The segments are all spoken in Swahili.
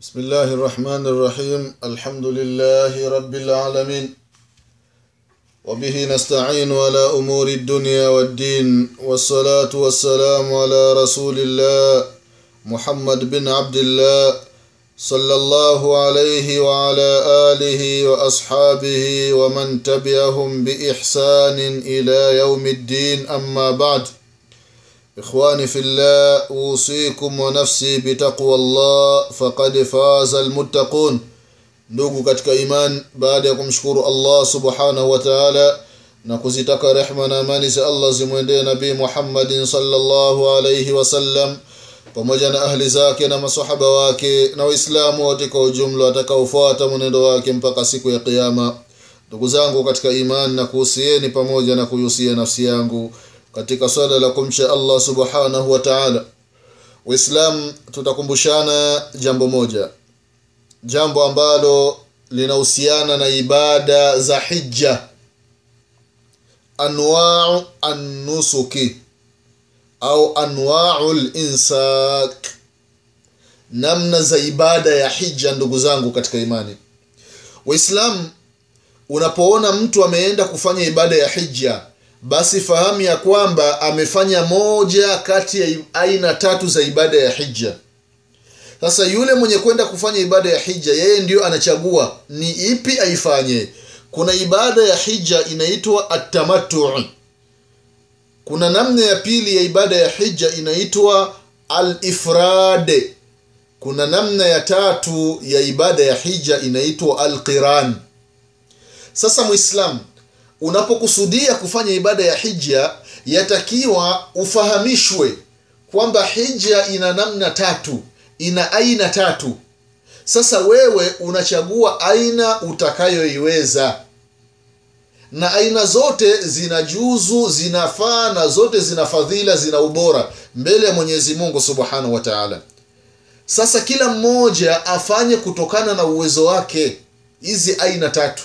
بسم الله الرحمن الرحيم الحمد لله رب العالمين وبه نستعين على أمور الدنيا والدين والصلاة والسلام على رسول الله محمد بن عبد الله صلى الله عليه وعلى آله وأصحابه ومن تبعهم بإحسان إلى يوم الدين أما بعد إخواني في الله أوصيكم ونفسي بتقوى الله فقد فاز المتقون ndugu katika iman baada ya kumshukuru allah subhanahu wa taala na kuzitaka rehma na amani za allah zimwendee nabii muhammadin salllahu alaihi wasallam pamoja na ahli zake na masahaba wake na waislamu wote kwa ujumla watakaofuata mwenendo wake mpaka siku ya qiama ndugu zangu katika iman na kuhusieni pamoja na kuihusia nafsi yangu katika swala la kumcha allah subhanahu wa taala. Tutakumbushana jambo moja. Jambo ambalo linahusiana na ibada za hija anwau annusuki. Au anwau linsak namna za ibada ya hija ndugu zangu katika imani. Waislam unapoona mtu ameenda kufanya ibada ya hija basi fahamu ya kwamba amefanya moja kati ya aina tatu za ibada ya hija sasa yule mwenye kwenda kufanya ibada ya hija yeye ndiyo anachagua ni ipi aifanye. Kuna ibada ya hija inaitwa atamattu kuna namna ya pili ya ibada ya hija inaitwa alifrade kuna namna ya tatu ya ibada ya hija inaitwa alqiran. Sasa mwislamu unapokusudia kufanya ibada ya hija yatakiwa ufahamishwe kwamba hija ina namna tatu ina aina tatu. Sasa wewe unachagua aina utakayoiweza. Na aina zote zina juzu zinafaa na zote zina fadhila zina ubora mbele ya mwenyezi mungu subhanahu wa taala. Sasa kila mmoja afanye kutokana na uwezo wake. Hizi aina tatu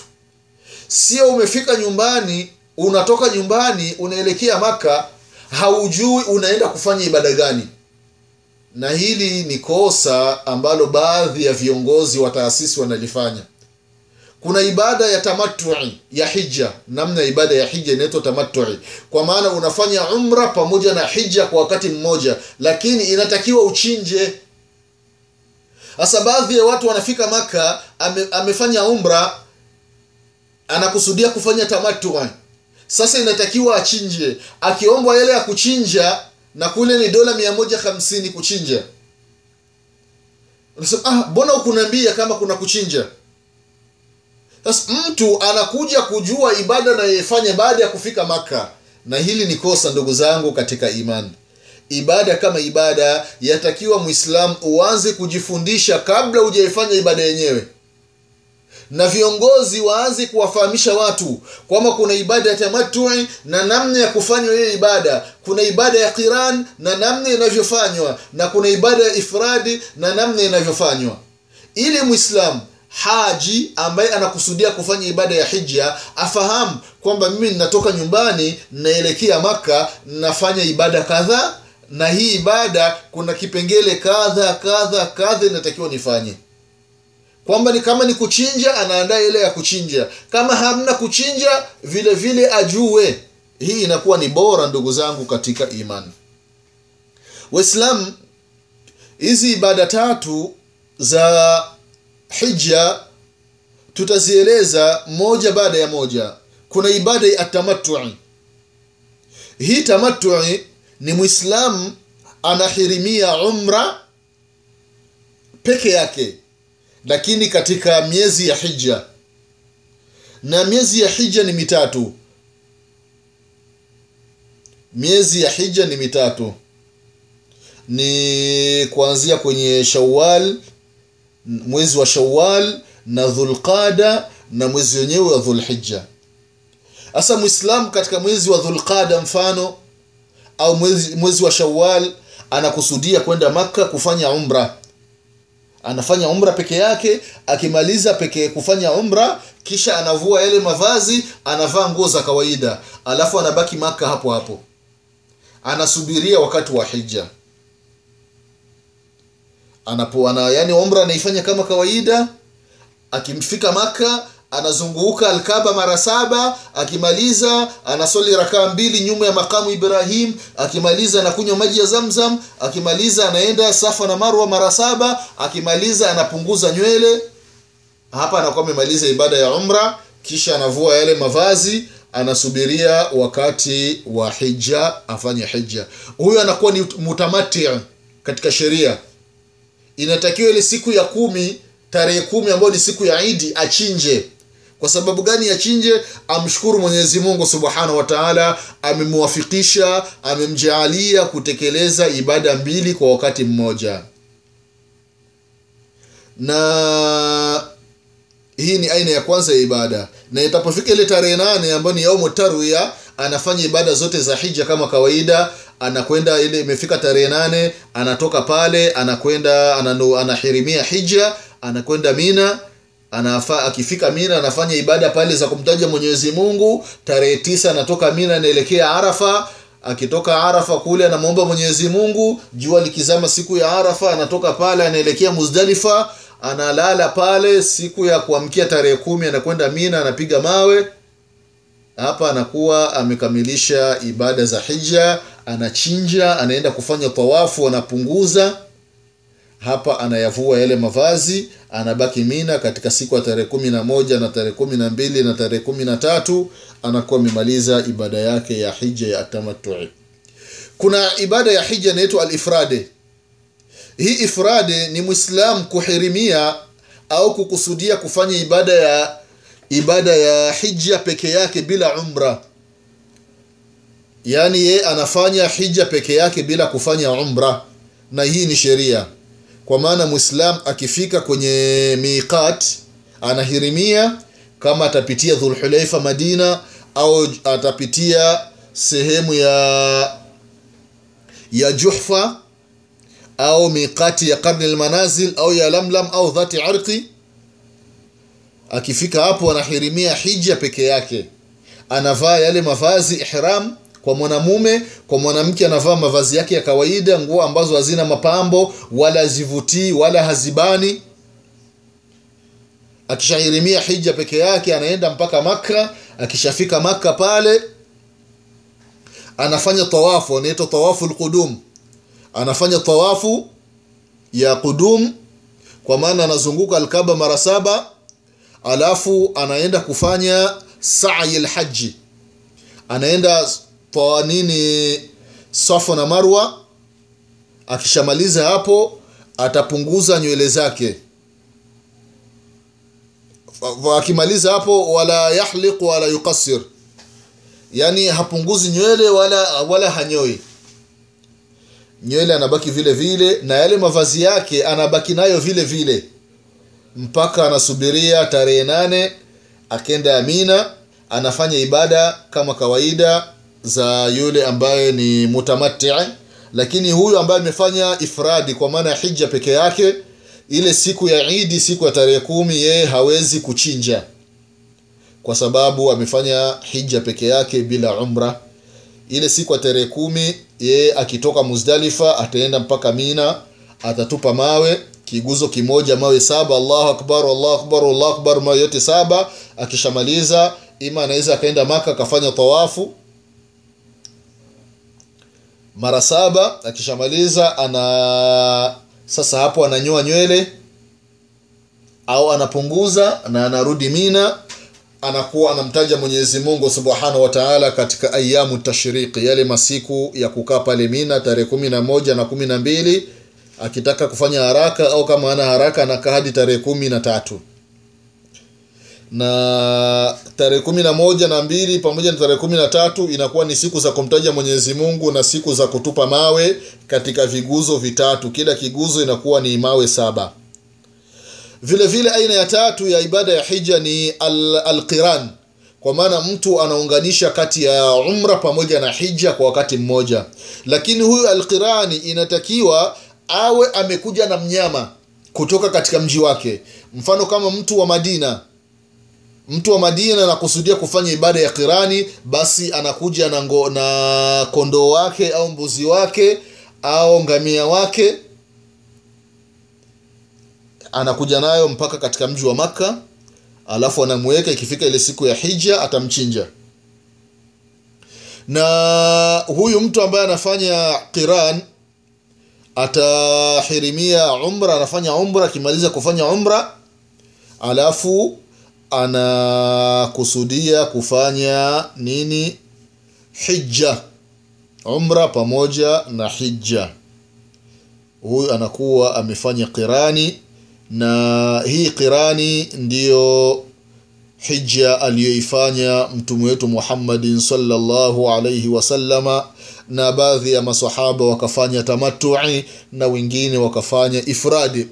sio umefika nyumbani unatoka nyumbani unaelekea maka haujui unaenda kufanya ibada gani. Na hili ni kosa ambalo baadhi ya viongozi wa taasisi wanalifanya. Kuna ibada ya tamatui ya hija namna ya ibada ya hija inaitwa tamatui kwa maana unafanya umra pamoja na hija kwa wakati mmoja lakini inatakiwa uchinje. Sasa baadhi ya watu wanafika maka ame, amefanya umra anakusudia kufanya tamatui sasa inatakiwa achinje. Akiombwa yale ya kuchinja na kule ni dola mia moja hamsini kuchinja. Unasema ah mbona ukuniambia kama kuna kuchinja? Sasa mtu anakuja kujua ibada anayoifanya baada ya kufika maka na hili ni kosa ndugu zangu katika imani. Ibada kama ibada yatakiwa mwislamu uanze kujifundisha kabla hujaifanya ibada yenyewe na viongozi waanze kuwafahamisha watu kwamba kuna ibada ya tamatui na namna ya kufanywa hiyo ibada. Kuna ibada ya qiran na namna inavyofanywa na kuna ibada ya ifradi na namna inavyofanywa. Ili mwislamu haji ambaye anakusudia kufanya ibada ya hija afahamu kwamba mimi ninatoka nyumbani naelekea maka nafanya ibada kadhaa na hii ibada kuna kipengele kadha kadha kadha inatakiwa nifanye kwamba ni kama ni kuchinja anaandaa ile ya kuchinja. Kama hamna kuchinja vile vile ajue. Hii inakuwa ni bora ndugu zangu katika imani. Waislamu hizi ibada tatu za hija tutazieleza moja baada ya moja. Kuna ibada ya tamatui hii tamatui ni mwislamu anahirimia umra peke yake lakini katika miezi ya hija na miezi ya hija ni mitatu. Miezi ya hija ni mitatu. Ni kuanzia kwenye shawal mwezi wa shawal na dhulqada na mwezi wenyewe wa dhulhija hasa mwislamu katika mwezi wa dhulqada mfano au mwezi, mwezi wa shawal anakusudia kwenda makka kufanya umra anafanya umra peke yake akimaliza peke kufanya umra kisha anavua yale mavazi anavaa nguo za kawaida alafu anabaki maka hapo hapo. Anasubiria wakati wa hija anapo ana, yani umra anaifanya kama kawaida akimfika maka anazunguka alkaba mara saba akimaliza anasoli rakaa mbili nyuma ya makamu ibrahim akimaliza anakunywa maji ya zamzam akimaliza anaenda safa na marwa mara saba akimaliza anapunguza nywele. Hapa anakuwa amemaliza ibada ya umra kisha anavua yale mavazi anasubiria wakati wa hija afanye hija huyu anakuwa ni mutamati katika sheria. Inatakiwa ile siku ya kumi tarehe kumi ambayo ni siku ya idi achinje kwa sababu gani achinje? Amshukuru mwenyezi mungu subhanahu wa amemwafikisha amemjaalia kutekeleza ibada mbili kwa wakati mmoja. Na hii ni aina ya kwanza ya ibada. Na itapofika ile tarehe nane ambayo ni yaumu tarwia anafanya ibada zote za hija kama kawaida anakwenda ile imefika tarehe nane anatoka pale anakwenda anahirimia hija anakwenda mina anafa, akifika mina anafanya ibada pale za kumtaja mwenyezi mungu. Tarehe tisa anatoka mina anaelekea arafa. Akitoka arafa kule anamwomba mwenyezi mungu. Jua likizama siku ya arafa anatoka pale anaelekea muzdalifa. Analala pale siku ya kuamkia tarehe kumi anakwenda mina anapiga mawe. Hapa anakuwa amekamilisha ibada za hija anachinja anaenda kufanya tawafu anapunguza hapa anayavua yale mavazi anabaki mina katika siku ya tarehe kumi na moja na tarehe kumi na mbili na tarehe kumi na tatu anakuwa amemaliza ibada yake ya hija ya tamatui kuna ibada ya hija inaitwa alifrade. Hii ifrade ni mwislam kuhirimia au kukusudia kufanya ibada ya ibada ya hija peke yake bila umra. Yaani yeye anafanya hija peke yake bila kufanya umra. Na hii ni sheria kwa maana mwislam akifika kwenye miqat anahirimia kama atapitia dhulhulaifa madina au atapitia sehemu ya ya juhfa au miqati ya qarni lmanazil au ya lamlam au dhati arqi. Akifika hapo anahirimia hija peke yake. Anavaa yale mavazi ihram kwa mwanamume kwa mwanamke anavaa mavazi yake ya kawaida nguo ambazo hazina mapambo wala hazivutii wala hazibani. Akishahirimia hija peke yake anaenda mpaka makka. Akishafika makka pale anafanya tawafu anaitwa tawafu lqudum anafanya tawafu ya qudum kwa maana anazunguka alkaba mara saba alafu anaenda kufanya sa'i lhaji anaenda nini safa na marwa akishamaliza hapo atapunguza nywele zake? Akimaliza hapo wala yahliq wala yuqassir. Yani hapunguzi nywele wala wala hanyoi. Nywele anabaki vile vile na yale mavazi yake anabaki nayo vile vile. Mpaka anasubiria tarehe nane akenda amina anafanya ibada kama kawaida za yule ambaye ni mutamati lakini huyu ambaye amefanya ifradi kwa maana ya hija peke yake ile siku ya idi siku ya tarehe kumi yeye hawezi kuchinja kwa sababu amefanya hija peke yake bila umra. Ile siku ya tarehe kumi yeye akitoka muzdalifa ataenda mpaka mina atatupa mawe kiguzo kimoja mawe saba allahu akbar allahu akbar allahu akbar mawe yote saba. Akishamaliza ima anaweza akaenda maka akafanya tawafu mara saba akishamaliza ana sasa hapo ananyoa nywele au anapunguza na anarudi mina anakuwa anamtaja mwenyezi mungu subhanahu wa taala katika ayamu tashriqi yale masiku ya kukaa pale mina tarehe kumi na moja na kumi na mbili akitaka kufanya haraka au kama ana haraka anakaa hadi tarehe kumi na tatu na tarehe kumi na moja na mbili pamoja na tarehe kumi na tatu inakuwa ni siku za kumtaja mwenyezi mungu na siku za kutupa mawe katika viguzo vitatu. Kila kiguzo inakuwa ni mawe saba. Vile vile aina ya tatu ya ibada ya hija ni alqiran. Al kwa maana mtu anaunganisha kati ya umra pamoja na hija kwa wakati mmoja. Lakini huyu alqirani inatakiwa awe amekuja na mnyama kutoka katika mji wake. Mfano kama mtu wa madina mtu wa madina anakusudia kufanya ibada ya kirani basi anakuja na, na kondoo wake au mbuzi wake au ngamia wake. Anakuja nayo mpaka katika mji wa makka. Alafu anamweka ikifika ile siku ya hija atamchinja. Na huyu mtu ambaye anafanya qiran atahirimia umra anafanya umra akimaliza kufanya umra alafu anakusudia kufanya nini? Hija umra pamoja na hija huyu anakuwa amefanya qirani na hii qirani ndiyo hija aliyoifanya mtume wetu muhammadin salllahu alaihi wasallama na baadhi ya masahaba wakafanya tamatui na wengine wakafanya ifradi.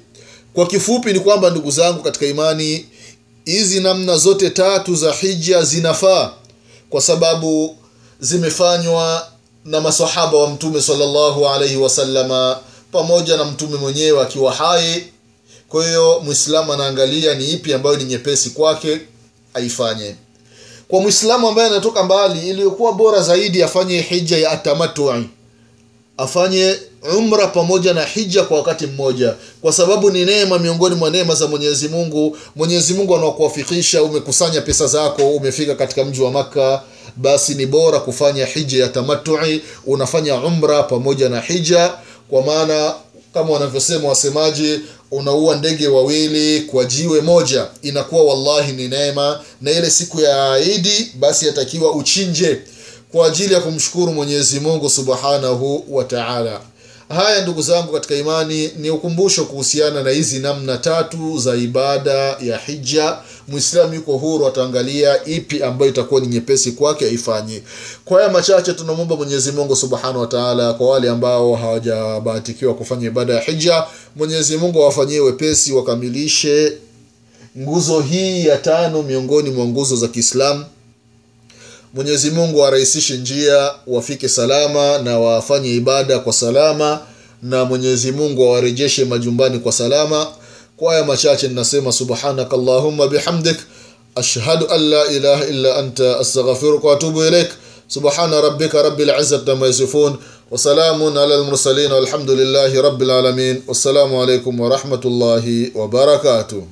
Kwa kifupi ni kwamba ndugu zangu katika imani hizi namna zote tatu za hija zinafaa kwa sababu zimefanywa na masahaba wa mtume salllahu alaihi wasallama pamoja na mtume mwenyewe akiwa hai. Kwa hiyo mwislamu anaangalia ni ipi ambayo ni nyepesi kwake aifanye. Kwa mwislamu ambaye anatoka mbali iliyokuwa bora zaidi afanye hija ya atamatui afanye umra pamoja na hija kwa wakati mmoja. Kwa sababu ni neema miongoni mwa neema za mwenyezi mungu. Mwenyezi mungu anakuafikisha umekusanya pesa zako umefika katika mji wa makka basi ni bora kufanya hija ya tamatui. Unafanya umra pamoja na hija. Kwa maana kama wanavyosema wasemaji unaua ndege wawili kwa jiwe moja. Inakuwa wallahi ni neema. Na ile siku ya idi basi yatakiwa uchinje kwa ajili ya kumshukuru mwenyezi mungu subhanahu wa taala. Haya ndugu zangu katika imani ni ukumbusho kuhusiana na hizi namna tatu za ibada ya hija mwislamu yuko huru ataangalia ipi ambayo itakuwa ni nyepesi kwake aifanye. Kwa haya machache tunamwomba mwenyezi mungu subhanahu wa taala kwa wale ambao hawajabahatikiwa kufanya ibada ya hija mwenyezi mungu awafanyie wepesi wakamilishe nguzo hii ya tano miongoni mwa nguzo za kiislamu mwenyezi mungu arahisishe njia wafike salama na wafanye ibada kwa salama na mwenyezi mungu awarejeshe majumbani kwa salama kwa haya machache ninasema subhanaka allahumma bihamdik ashhadu an la ilaha illa anta astaghfiruka waatubu ilaik subhana rabbika rabbil izzati amma yasifun وسلام على المرسلين والحمد لله رب العالمين والسلام عليكم ورحمة الله وبركاته